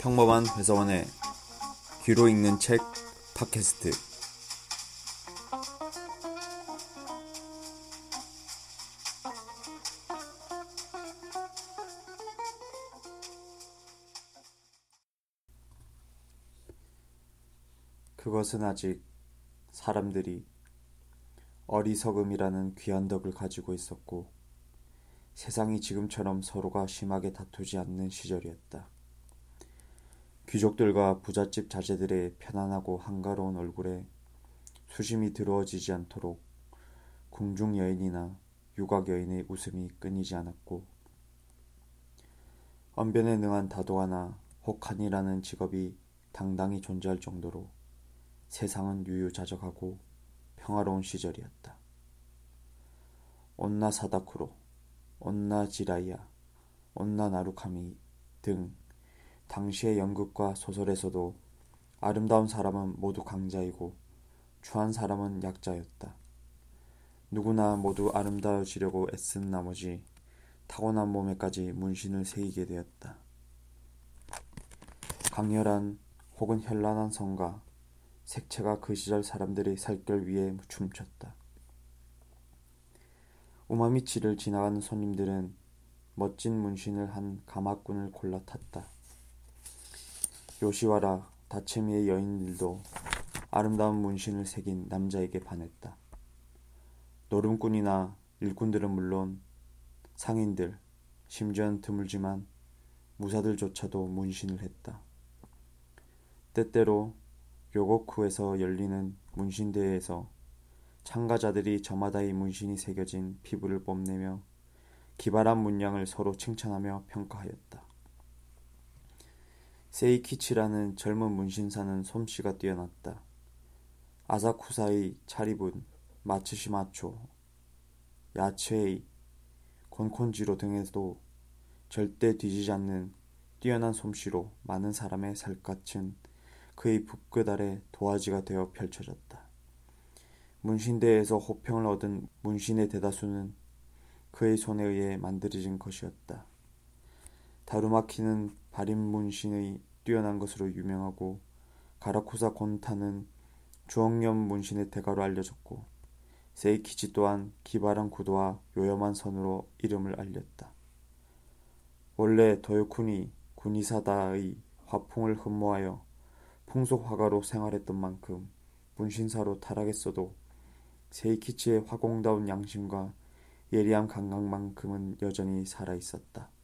평범한 회사원의 귀로 읽는 책 팟캐스트 그것은 아직 사람들이 어리석음이라는 귀한 덕을 가지고 있었고 세상이 지금처럼 서로가 심하게 다투지 않는 시절이었다. 귀족들과 부잣집 자제들의 편안하고 한가로운 얼굴에 수심이 들어워지지 않도록 궁중 여인이나 유곽 여인의 웃음이 끊이지 않았고 언변에 능한 다도하나 혹한이라는 직업이 당당히 존재할 정도로 세상은 유유자적하고 평화로운 시절이었다. 온나 사다쿠로 온나 지라이야, 온나 나루카미 등 당시의 연극과 소설에서도 아름다운 사람은 모두 강자이고 추한 사람은 약자였다. 누구나 모두 아름다워지려고 애쓴 나머지 타고난 몸에까지 문신을 새기게 되었다. 강렬한 혹은 현란한 성과, 색채가 그 시절 사람들의 살결 위에 춤췄다. 우마미치를 지나가는 손님들은 멋진 문신을 한 가마꾼을 골라 탔다. 요시와라 다체미의 여인들도 아름다운 문신을 새긴 남자에게 반했다. 노름꾼이나 일꾼들은 물론 상인들, 심지어는 드물지만 무사들조차도 문신을 했다. 때때로 요고쿠에서 열리는 문신대회에서 참가자들이 저마다의 문신이 새겨진 피부를 뽐내며 기발한 문양을 서로 칭찬하며 평가하였다. 세이키치라는 젊은 문신사는 솜씨가 뛰어났다. 아사쿠사의 차리분, 마츠시마초, 야츠에이, 곤콘지로 등에도 절대 뒤지지 않는 뛰어난 솜씨로 많은 사람의 살갗은 그의 붓끝 아래 도화지가 되어 펼쳐졌다. 문신대에서 호평을 얻은 문신의 대다수는 그의 손에 의해 만들어진 것이었다. 다루마키는 발인 문신의 뛰어난 것으로 유명하고 가라쿠사 곤타는 주홍염 문신의 대가로 알려졌고 세이키치 또한 기발한 구도와 요염한 선으로 이름을 알렸다. 원래 도요쿠니 군이사다의 화풍을 흠모하여 풍속 화가로 생활했던 만큼 문신사로 타락했어도 세이키치의 화공다운 양심과 예리한 감각만큼은 여전히 살아있었다.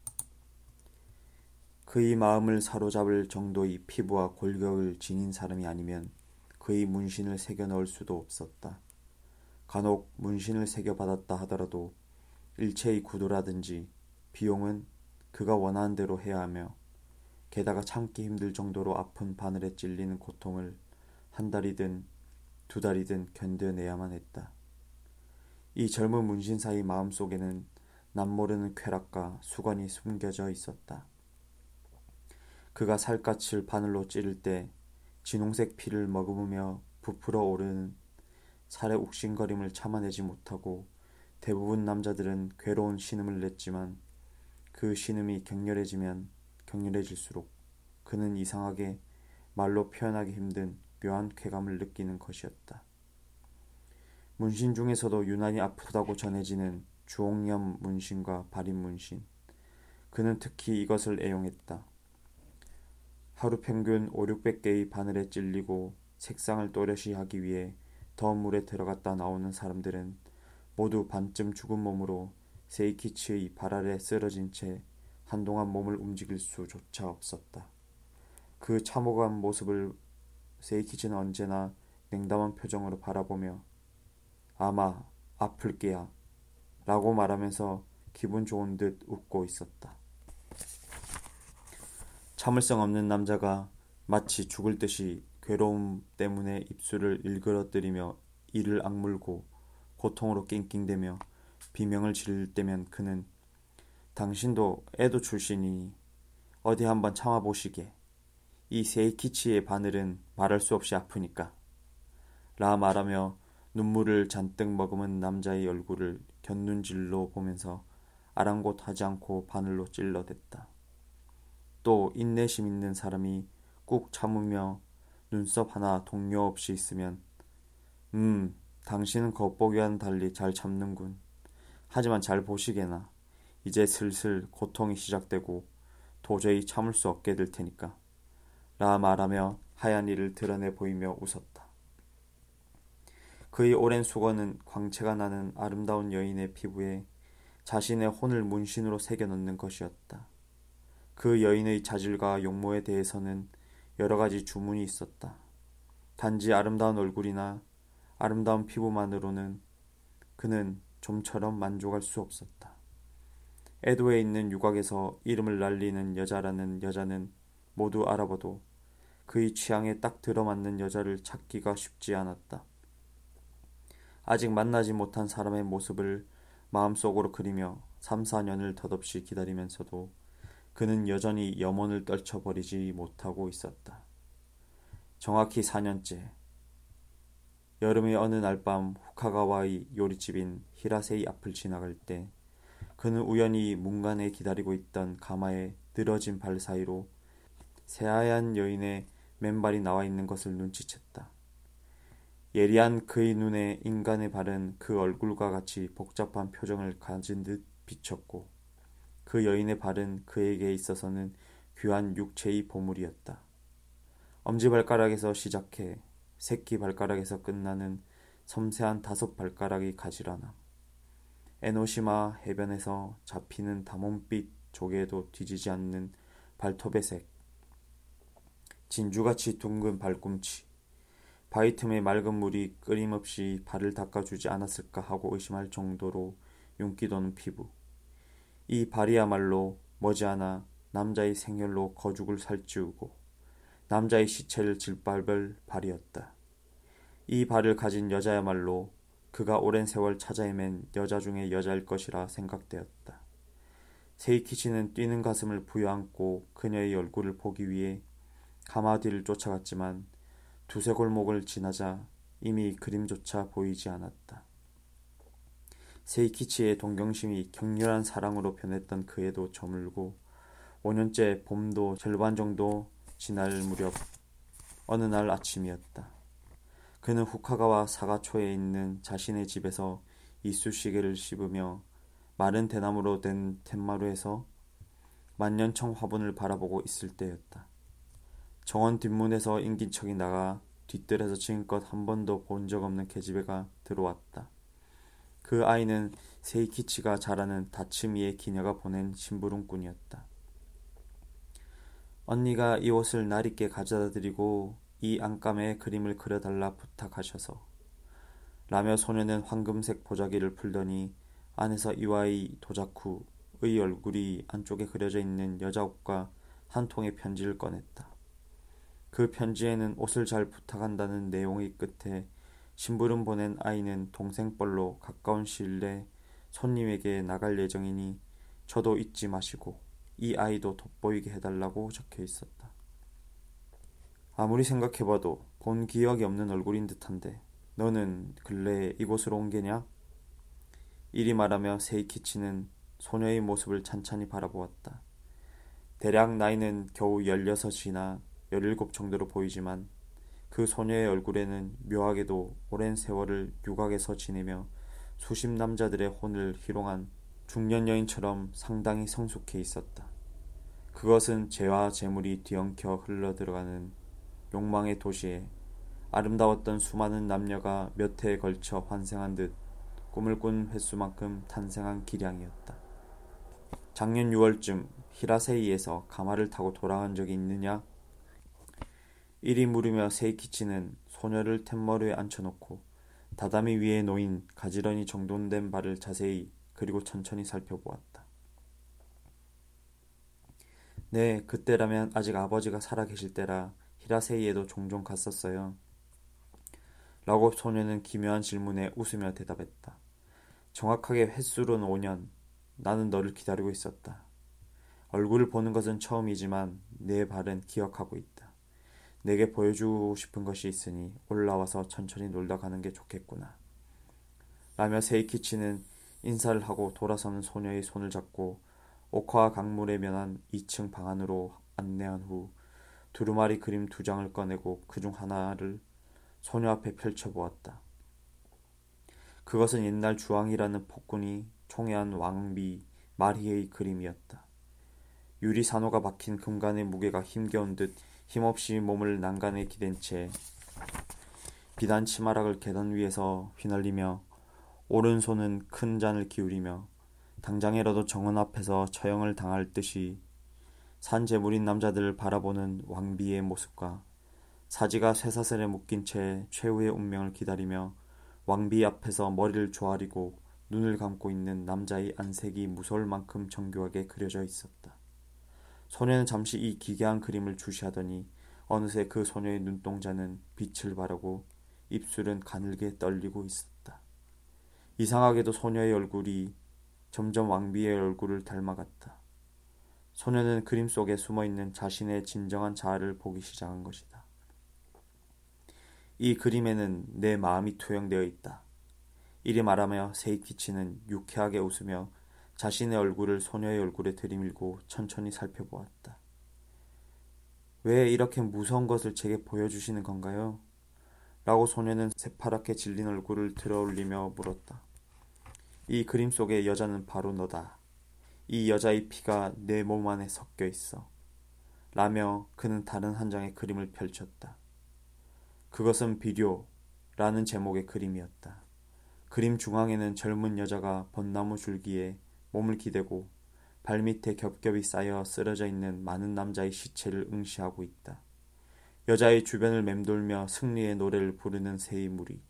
그의 마음을 사로잡을 정도의 피부와 골격을 지닌 사람이 아니면 그의 문신을 새겨 넣을 수도 없었다. 간혹 문신을 새겨 받았다 하더라도 일체의 구도라든지 비용은 그가 원하는 대로 해야 하며 게다가 참기 힘들 정도로 아픈 바늘에 찔리는 고통을 한 달이든 두 달이든 견뎌내야만 했다. 이 젊은 문신사의 마음속에는 남모르는 쾌락과 수건이 숨겨져 있었다. 그가 살갗을 바늘로 찌를 때 진홍색 피를 머금으며 부풀어 오르는 살의 욱신거림을 참아내지 못하고 대부분 남자들은 괴로운 신음을 냈지만 그 신음이 격렬해지면 격렬해질수록 그는 이상하게 말로 표현하기 힘든 묘한 쾌감을 느끼는 것이었다. 문신 중에서도 유난히 아프다고 전해지는 주홍염 문신과 발인 문신. 그는 특히 이것을 애용했다. 하루 평균 5, 600개의 바늘에 찔리고 색상을 또렷이 하기 위해 더운 물에 들어갔다 나오는 사람들은 모두 반쯤 죽은 몸으로 세이키치의 발 아래 쓰러진 채 한동안 몸을 움직일 수조차 없었다. 그 참혹한 모습을 세이키치는 언제나 냉담한 표정으로 바라보며 아마 아플 게야 라고 말하면서 기분 좋은 듯 웃고 있었다. 참을성 없는 남자가 마치 죽을 듯이 괴로움 때문에 입술을 일그러뜨리며 이를 악물고 고통으로 낑낑대며 비명을 지를 때면 그는 당신도 애도 출신이니 어디 한번 참아보시게. 이 세이키치의 바늘은 말할 수 없이 아프니까. 라 말하며 눈물을 잔뜩 머금은 남자의 얼굴을 곁눈질로 보면서 아랑곳하지 않고 바늘로 찔러댔다. 또 인내심 있는 사람이 꾹 참으며 눈썹 하나 동료 없이 있으면 음, 당신은 겉보기와는 달리 잘 참는군. 하지만 잘 보시게나 이제 슬슬 고통이 시작되고 도저히 참을 수 없게 될 테니까. 라 말하며 하얀 이를 드러내 보이며 웃었다. 그의 오랜 수건은 광채가 나는 아름다운 여인의 피부에 자신의 혼을 문신으로 새겨 넣는 것이었다. 그 여인의 자질과 용모에 대해서는 여러 가지 주문이 있었다. 단지 아름다운 얼굴이나 아름다운 피부만으로는 그는 좀처럼 만족할 수 없었다. 에도에 있는 유곽에서 이름을 날리는 여자라는 여자는 모두 알아봐도 그의 취향에 딱 들어맞는 여자를 찾기가 쉽지 않았다. 아직 만나지 못한 사람의 모습을 마음속으로 그리며 3, 4년을 덧없이 기다리면서도 그는 여전히 염원을 떨쳐버리지 못하고 있었다. 정확히 4년째. 여름의 어느 날 밤 후카가와의 요리집인 히라세이 앞을 지나갈 때 그는 우연히 문간에 기다리고 있던 가마의 늘어진 발 사이로 새하얀 여인의 맨발이 나와 있는 것을 눈치챘다. 예리한 그의 눈에 인간의 발은 그 얼굴과 같이 복잡한 표정을 가진 듯 비쳤고 그 여인의 발은 그에게 있어서는 귀한 육체의 보물이었다. 엄지발가락에서 시작해 새끼 발가락에서 끝나는 섬세한 다섯 발가락이 가지런함. 에노시마 해변에서 잡히는 다몬빛 조개도 뒤지지 않는 발톱의 색. 진주같이 둥근 발꿈치. 바위 틈에 맑은 물이 끊임없이 발을 닦아주지 않았을까 하고 의심할 정도로 윤기 도는 피부. 이 발이야말로 머지않아 남자의 생혈로 거죽을 살찌우고 남자의 시체를 질밟을 발이었다. 이 발을 가진 여자야말로 그가 오랜 세월 찾아 헤맨 여자 중의 여자일 것이라 생각되었다. 세이키치는 뛰는 가슴을 부여안고 그녀의 얼굴을 보기 위해 가마 뒤를 쫓아갔지만 두세 골목을 지나자 이미 그림조차 보이지 않았다. 세이키치의 동경심이 격렬한 사랑으로 변했던 그에도 저물고 5년째 봄도 절반 정도 지날 무렵 어느 날 아침이었다. 그는 후카가와 사가초에 있는 자신의 집에서 이쑤시개를 씹으며 마른 대나무로 된 텐마루에서 만년청 화분을 바라보고 있을 때였다. 정원 뒷문에서 인긴척이 나가 뒷뜰에서 지금껏 한 번도 본 적 없는 계집애가 들어왔다. 그 아이는 세이키치가 잘하는 다치미의 기녀가 보낸 심부름꾼이었다. 언니가 이 옷을 날 있게 가져다 드리고 이 안감에 그림을 그려달라 부탁하셔서 라며 소녀는 황금색 보자기를 풀더니 안에서 이와의 도작 후의 얼굴이 안쪽에 그려져 있는 여자 옷과 한 통의 편지를 꺼냈다. 그 편지에는 옷을 잘 부탁한다는 내용의 끝에 심부름 보낸 아이는 동생뻘로 가까운 시일 내 손님에게 나갈 예정이니 저도 잊지 마시고 이 아이도 돋보이게 해달라고 적혀 있었다. 아무리 생각해봐도 본 기억이 없는 얼굴인 듯한데 너는 근래에 이곳으로 온 게냐? 이리 말하며 세이키치는 소녀의 모습을 찬찬히 바라보았다. 대략 나이는 겨우 16이나 17 정도로 보이지만 그 소녀의 얼굴에는 묘하게도 오랜 세월을 유곽에서 지내며 수십 남자들의 혼을 희롱한 중년 여인처럼 상당히 성숙해 있었다. 그것은 재와 재물이 뒤엉켜 흘러 들어가는 욕망의 도시에 아름다웠던 수많은 남녀가 몇 해에 걸쳐 환생한 듯 꿈을 꾼 횟수만큼 탄생한 기량이었다. 작년 6월쯤 히라세이에서 가마를 타고 돌아간 적이 있느냐? 이리 물으며 세이키치는 소녀를 툇머리에 앉혀놓고 다다미 위에 놓인 가지런히 정돈된 발을 자세히 그리고 천천히 살펴보았다. 네, 그때라면 아직 아버지가 살아계실 때라 히라세이에도 종종 갔었어요. 라고 소녀는 기묘한 질문에 웃으며 대답했다. 정확하게 횟수로는 5년. 나는 너를 기다리고 있었다. 얼굴을 보는 것은 처음이지만 내 발은 기억하고 있다. 내게 보여주고 싶은 것이 있으니 올라와서 천천히 놀다 가는 게 좋겠구나. 라며 세이키치는 인사를 하고 돌아서는 소녀의 손을 잡고 옥화 강물에 면한 2층 방 안으로 안내한 후 두루마리 그림 두 장을 꺼내고 그 중 하나를 소녀 앞에 펼쳐보았다. 그것은 옛날 주왕이라는 폭군이 총애한 왕비 마리의 그림이었다. 유리 산호가 박힌 금관의 무게가 힘겨운 듯 힘없이 몸을 난간에 기댄 채 비단 치마락을 계단 위에서 휘날리며 오른손은 큰 잔을 기울이며 당장이라도 정원 앞에서 처형을 당할 듯이 산 재물인 남자들을 바라보는 왕비의 모습과 사지가 쇠사슬에 묶인 채 최후의 운명을 기다리며 왕비 앞에서 머리를 조아리고 눈을 감고 있는 남자의 안색이 무서울 만큼 정교하게 그려져 있었다. 소녀는 잠시 이 기괴한 그림을 주시하더니 어느새 그 소녀의 눈동자는 빛을 바르고 입술은 가늘게 떨리고 있었다. 이상하게도 소녀의 얼굴이 점점 왕비의 얼굴을 닮아갔다. 소녀는 그림 속에 숨어 있는 자신의 진정한 자아를 보기 시작한 것이다. 이 그림에는 내 마음이 투영되어 있다. 이리 말하며 세이키치는 유쾌하게 웃으며 자신의 얼굴을 소녀의 얼굴에 들이밀고 천천히 살펴보았다. 왜 이렇게 무서운 것을 제게 보여주시는 건가요? 라고 소녀는 새파랗게 질린 얼굴을 들어올리며 물었다. 이 그림 속의 여자는 바로 너다. 이 여자의 피가 내 몸 안에 섞여 있어. 라며 그는 다른 한 장의 그림을 펼쳤다. 그것은 비료라는 제목의 그림이었다. 그림 중앙에는 젊은 여자가 벚나무 줄기에 몸을 기대고 발밑에 겹겹이 쌓여 쓰러져 있는 많은 남자의 시체를 응시하고 있다. 여자의 주변을 맴돌며 승리의 노래를 부르는 새의 무리.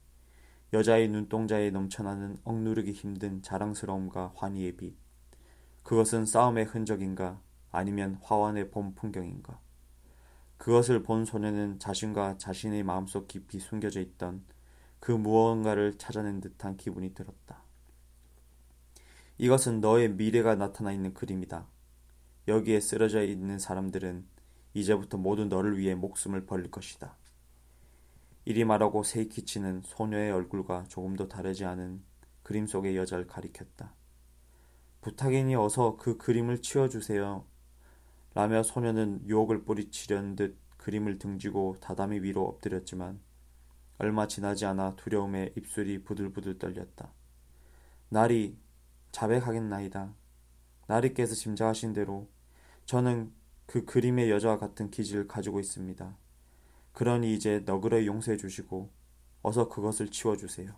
여자의 눈동자에 넘쳐나는 억누르기 힘든 자랑스러움과 환희의 빛. 그것은 싸움의 흔적인가 아니면 화환의 봄 풍경인가. 그것을 본 소녀는 자신과 자신의 마음속 깊이 숨겨져 있던 그 무언가를 찾아낸 듯한 기분이 들었다. 이것은 너의 미래가 나타나 있는 그림이다. 여기에 쓰러져 있는 사람들은 이제부터 모두 너를 위해 목숨을 벌릴 것이다. 이리 말하고 세이키치는 소녀의 얼굴과 조금도 다르지 않은 그림 속의 여자를 가리켰다. 부탁이니 어서 그 그림을 치워주세요. 라며 소녀는 유혹을 뿌리치려는 듯 그림을 등지고 다다미 위로 엎드렸지만 얼마 지나지 않아 두려움에 입술이 부들부들 떨렸다. 날이 자백하겠나이다. 나리께서 짐작하신 대로 저는 그 그림의 여자와 같은 기질을 가지고 있습니다. 그러니 이제 너그러 용서해 주시고 어서 그것을 치워 주세요.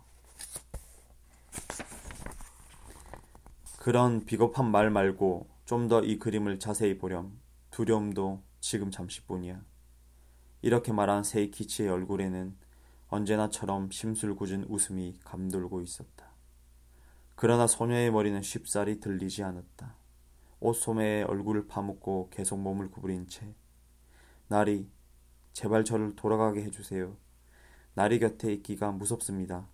그런 비겁한 말 말고 좀 더 이 그림을 자세히 보렴. 두려움도 지금 잠시뿐이야. 이렇게 말한 세이키치의 얼굴에는 언제나처럼 심술궂은 웃음이 감돌고 있었다. 그러나 소녀의 머리는 쉽사리 들리지 않았다. 옷소매에 얼굴을 파묻고 계속 몸을 구부린 채 나리 제발 저를 돌아가게 해주세요. 나리 곁에 있기가 무섭습니다.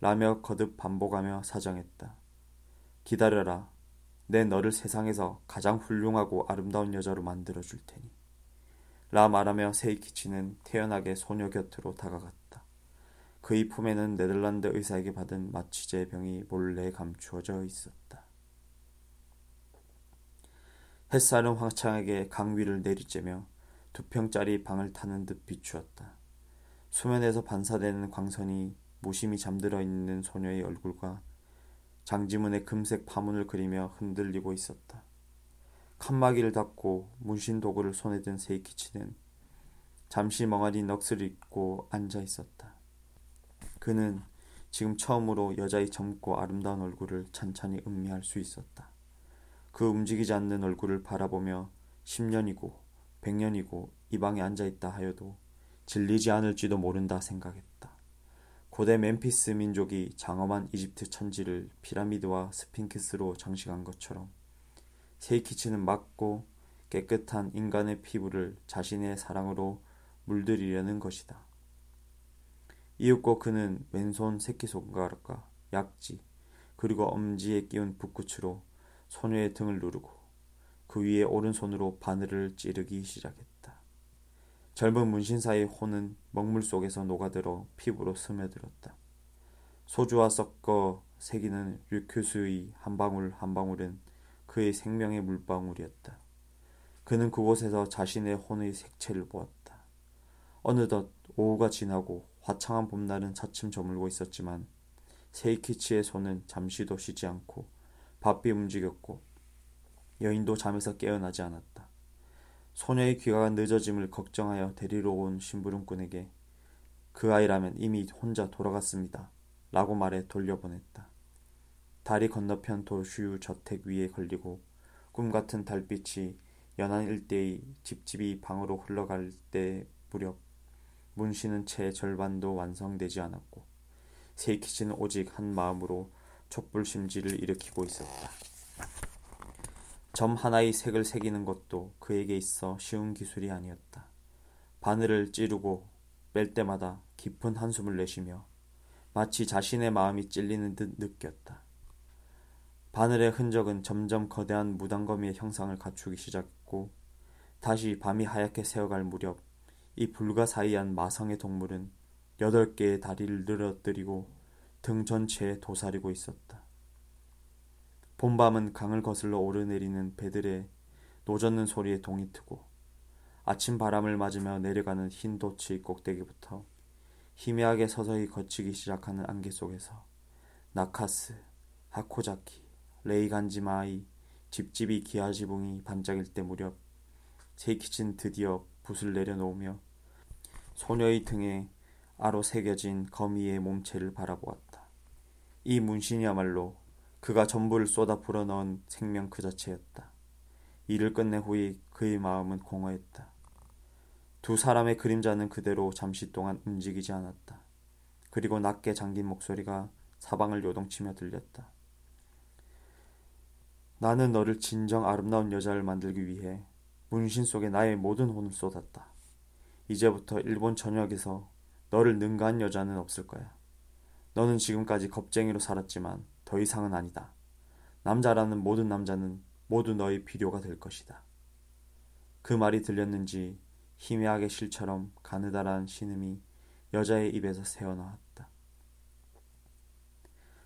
라며 거듭 반복하며 사정했다. 기다려라. 내 너를 세상에서 가장 훌륭하고 아름다운 여자로 만들어 줄 테니. 라 말하며 세이키치는 태연하게 소녀 곁으로 다가갔다. 그의 품에는 네덜란드 의사에게 받은 마취제 병이 몰래 감추어져 있었다. 햇살은 황창하게 강 위를 내리쬐며 두 평짜리 방을 타는 듯 비추었다. 수면에서 반사되는 광선이 무심히 잠들어 있는 소녀의 얼굴과 장지문의 금색 파문을 그리며 흔들리고 있었다. 칸막이를 닫고 문신 도구를 손에 든 세이키치는 잠시 멍하니 넋을 잊고 앉아 있었다. 그는 지금 처음으로 여자의 젊고 아름다운 얼굴을 찬찬히 음미할 수 있었다. 그 움직이지 않는 얼굴을 바라보며 10년이고 100년이고 이 방에 앉아 있다 하여도 질리지 않을지도 모른다 생각했다. 고대 멤피스 민족이 장엄한 이집트 천지를 피라미드와 스핑크스로 장식한 것처럼 세이키치는 맑고 깨끗한 인간의 피부를 자신의 사랑으로 물들이려는 것이다. 이윽고 그는 왼손 새끼손가락과 약지 그리고 엄지에 끼운 붓구치로 소녀의 등을 누르고 그 위에 오른손으로 바늘을 찌르기 시작했다. 젊은 문신사의 혼은 먹물 속에서 녹아들어 피부로 스며들었다. 소주와 섞어 새기는 류큐스의 한 방울 한 방울은 그의 생명의 물방울이었다. 그는 그곳에서 자신의 혼의 색채를 보았다. 어느덧 오후가 지나고 화창한 봄날은 차츰 저물고 있었지만 세이키치의 손은 잠시도 쉬지 않고 바삐 움직였고 여인도 잠에서 깨어나지 않았다. 소녀의 귀가가 늦어짐을 걱정하여 데리러 온 심부름꾼에게 그 아이라면 이미 혼자 돌아갔습니다. 라고 말해 돌려보냈다. 다리 건너편 도슈 저택 위에 걸리고 꿈 같은 달빛이 연안 일대의 집집이 방으로 흘러갈 때 무렵 문신은 채 절반도 완성되지 않았고 세이키치는 오직 한 마음으로 촛불 심지를 일으키고 있었다. 점 하나의 색을 새기는 것도 그에게 있어 쉬운 기술이 아니었다. 바늘을 찌르고 뺄 때마다 깊은 한숨을 내쉬며 마치 자신의 마음이 찔리는 듯 느꼈다. 바늘의 흔적은 점점 거대한 무당거미의 형상을 갖추기 시작했고 다시 밤이 하얗게 새어갈 무렵 이 불가사의한 마성의 동물은 여덟 개의 다리를 늘어뜨리고 등 전체에 도사리고 있었다. 봄밤은 강을 거슬러 오르내리는 배들의 노젓는 소리에 동이 트고 아침 바람을 맞으며 내려가는 흰 도치 꼭대기부터 희미하게 서서히 거치기 시작하는 안개 속에서 나카스, 하코자키, 레이간지마이, 집집이 기와지붕이 반짝일 때 무렵 세이키치는 드디어 붓을 내려놓으며 소녀의 등에 아로 새겨진 거미의 몸체를 바라보았다. 이 문신이야말로 그가 전부를 쏟아 불어넣은 생명 그 자체였다. 일을 끝낸 후에 그의 마음은 공허했다. 두 사람의 그림자는 그대로 잠시 동안 움직이지 않았다. 그리고 낮게 잠긴 목소리가 사방을 요동치며 들렸다. 나는 너를 진정 아름다운 여자를 만들기 위해 문신 속에 나의 모든 혼을 쏟았다. 이제부터 일본 전역에서 너를 능가한 여자는 없을 거야. 너는 지금까지 겁쟁이로 살았지만 더 이상은 아니다. 남자라는 모든 남자는 모두 너의 필요가 될 것이다. 그 말이 들렸는지 희미하게 실처럼 가느다란 신음이 여자의 입에서 새어나왔다.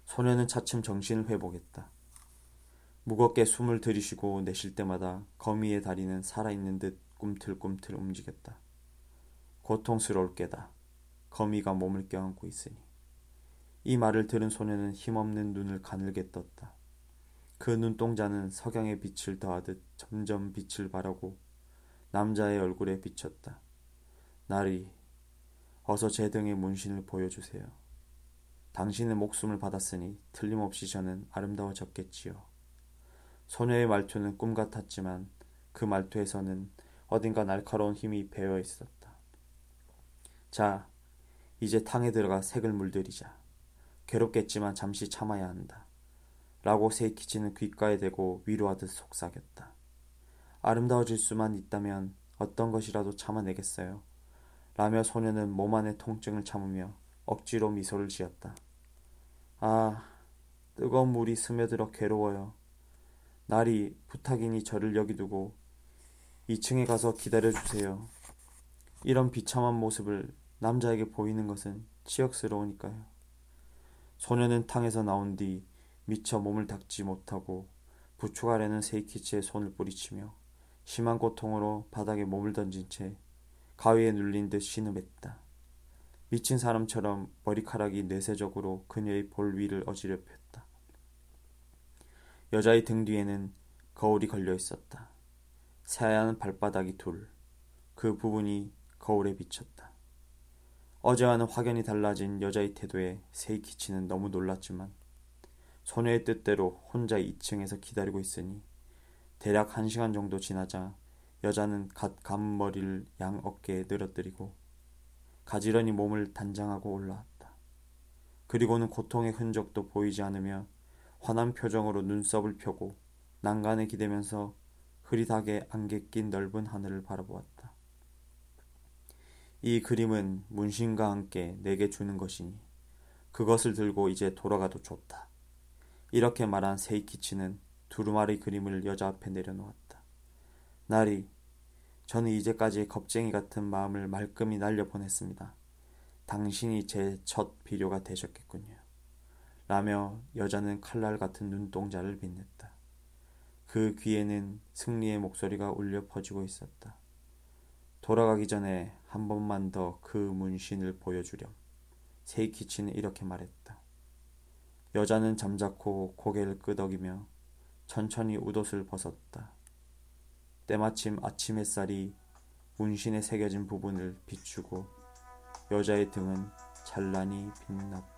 소녀는 차츰 정신을 회복했다. 무겁게 숨을 들이쉬고 내쉴 때마다 거미의 다리는 살아있는 듯 꿈틀꿈틀 움직였다. 고통스러울 게다. 거미가 몸을 껴안고 있으니. 이 말을 들은 소녀는 힘없는 눈을 가늘게 떴다. 그 눈동자는 석양의 빛을 더하듯 점점 빛을 발하고 남자의 얼굴에 비쳤다. 나리, 어서 제 등의 문신을 보여주세요. 당신의 목숨을 받았으니 틀림없이 저는 아름다워졌겠지요. 소녀의 말투는 꿈 같았지만 그 말투에서는 어딘가 날카로운 힘이 배어 있었다. 자, 이제 탕에 들어가 색을 물들이자. 괴롭겠지만 잠시 참아야 한다. 라고 세이키치는 귓가에 대고 위로하듯 속삭였다. 아름다워질 수만 있다면 어떤 것이라도 참아내겠어요. 라며 소녀는 몸 안의 통증을 참으며 억지로 미소를 지었다. 아, 뜨거운 물이 스며들어 괴로워요. 날이 부탁이니 저를 여기 두고 2층에 가서 기다려 주세요. 이런 비참한 모습을 남자에게 보이는 것은 치역스러우니까요. 소녀는 탕에서 나온 뒤 미처 몸을 닦지 못하고 부축 아래는 세이키치의 손을 뿌리치며 심한 고통으로 바닥에 몸을 던진 채 가위에 눌린 듯 신음했다. 미친 사람처럼 머리카락이 내세적으로 그녀의 볼 위를 어지럽혔다. 여자의 등 뒤에는 거울이 걸려 있었다. 새하얀 발바닥이 둘. 그 부분이 거울에 비쳤다. 어제와는 확연히 달라진 여자의 태도에 세이키치는 너무 놀랐지만 소녀의 뜻대로 혼자 2층에서 기다리고 있으니 대략 1시간 정도 지나자 여자는 갓 감은 머리를 양 어깨에 늘어뜨리고 가지런히 몸을 단장하고 올라왔다. 그리고는 고통의 흔적도 보이지 않으며 환한 표정으로 눈썹을 펴고 난간에 기대면서 흐릿하게 안개 낀 넓은 하늘을 바라보았다. 이 그림은 문신과 함께 내게 주는 것이니 그것을 들고 이제 돌아가도 좋다. 이렇게 말한 세이키치는 두루마리 그림을 여자 앞에 내려놓았다. 나리, 저는 이제까지 겁쟁이 같은 마음을 말끔히 날려보냈습니다. 당신이 제 첫 비료가 되셨겠군요. 라며 여자는 칼날 같은 눈동자를 빛냈다. 그그 귀에는 승리의 목소리가 울려 퍼지고 있었다. 돌아가기 전에 한 번만 더 그 문신을 보여주렴. 세이키치는 이렇게 말했다. 여자는 잠자코 고개를 끄덕이며 천천히 웃옷을 벗었다. 때마침 아침 햇살이 문신에 새겨진 부분을 비추고 여자의 등은 찬란히 빛났다.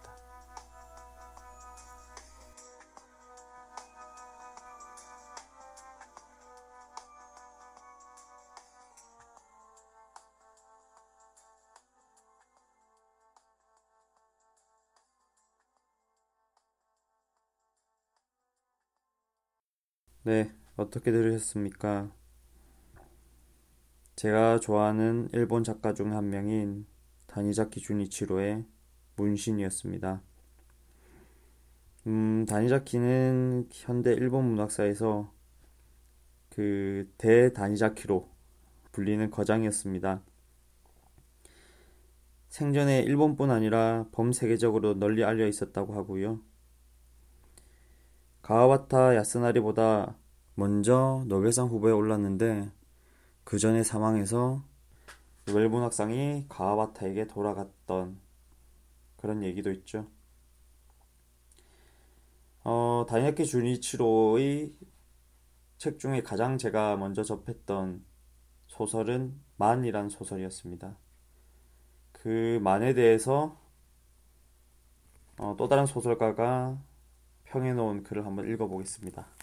네, 어떻게 들으셨습니까? 제가 좋아하는 일본 작가 중 한 명인 다니자키 주니치로의 문신이었습니다. 음, 다니자키는 현대 일본 문학사에서 그 대다니자키로 불리는 거장이었습니다. 생전에 일본뿐 아니라 범세계적으로 널리 알려 있었다고 하고요. 가와바타 야스나리보다 먼저 노벨상 후보에 올랐는데 그 전에 사망해서 노벨 문학상이 가와바타에게 돌아갔던 그런 얘기도 있죠. 어, 다이나키 주니치로의 책 중에 가장 제가 먼저 접했던 소설은 만이란 소설이었습니다. 그 만에 대해서 어, 또 다른 소설가가 평해놓은 글을 한번 읽어보겠습니다. 음,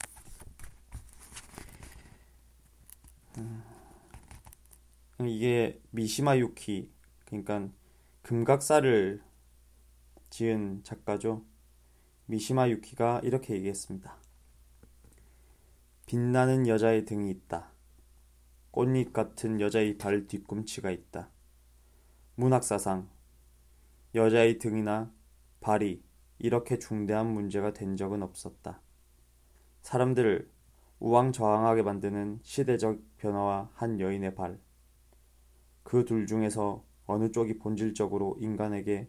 이게 미시마 유키 그러니까 금각사를 지은 작가죠. 미시마 유키가 이렇게 얘기했습니다. 빛나는 여자의 등이 있다. 꽃잎 같은 여자의 발 뒤꿈치가 있다. 문학사상 여자의 등이나 발이 이렇게 중대한 문제가 된 적은 없었다. 사람들을 우왕좌왕하게 만드는 시대적 변화와 한 여인의 발. 그 둘 중에서 어느 쪽이 본질적으로 인간에게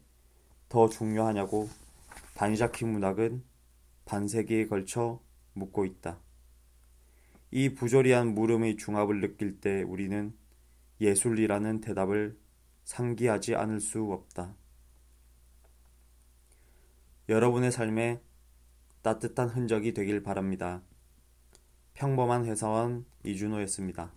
더 중요하냐고 바니자키 문학은 반세기에 걸쳐 묻고 있다. 이 부조리한 물음의 중압을 느낄 때 우리는 예술이라는 대답을 상기하지 않을 수 없다. 여러분의 삶에 따뜻한 흔적이 되길 바랍니다. 평범한 회사원 이준호였습니다.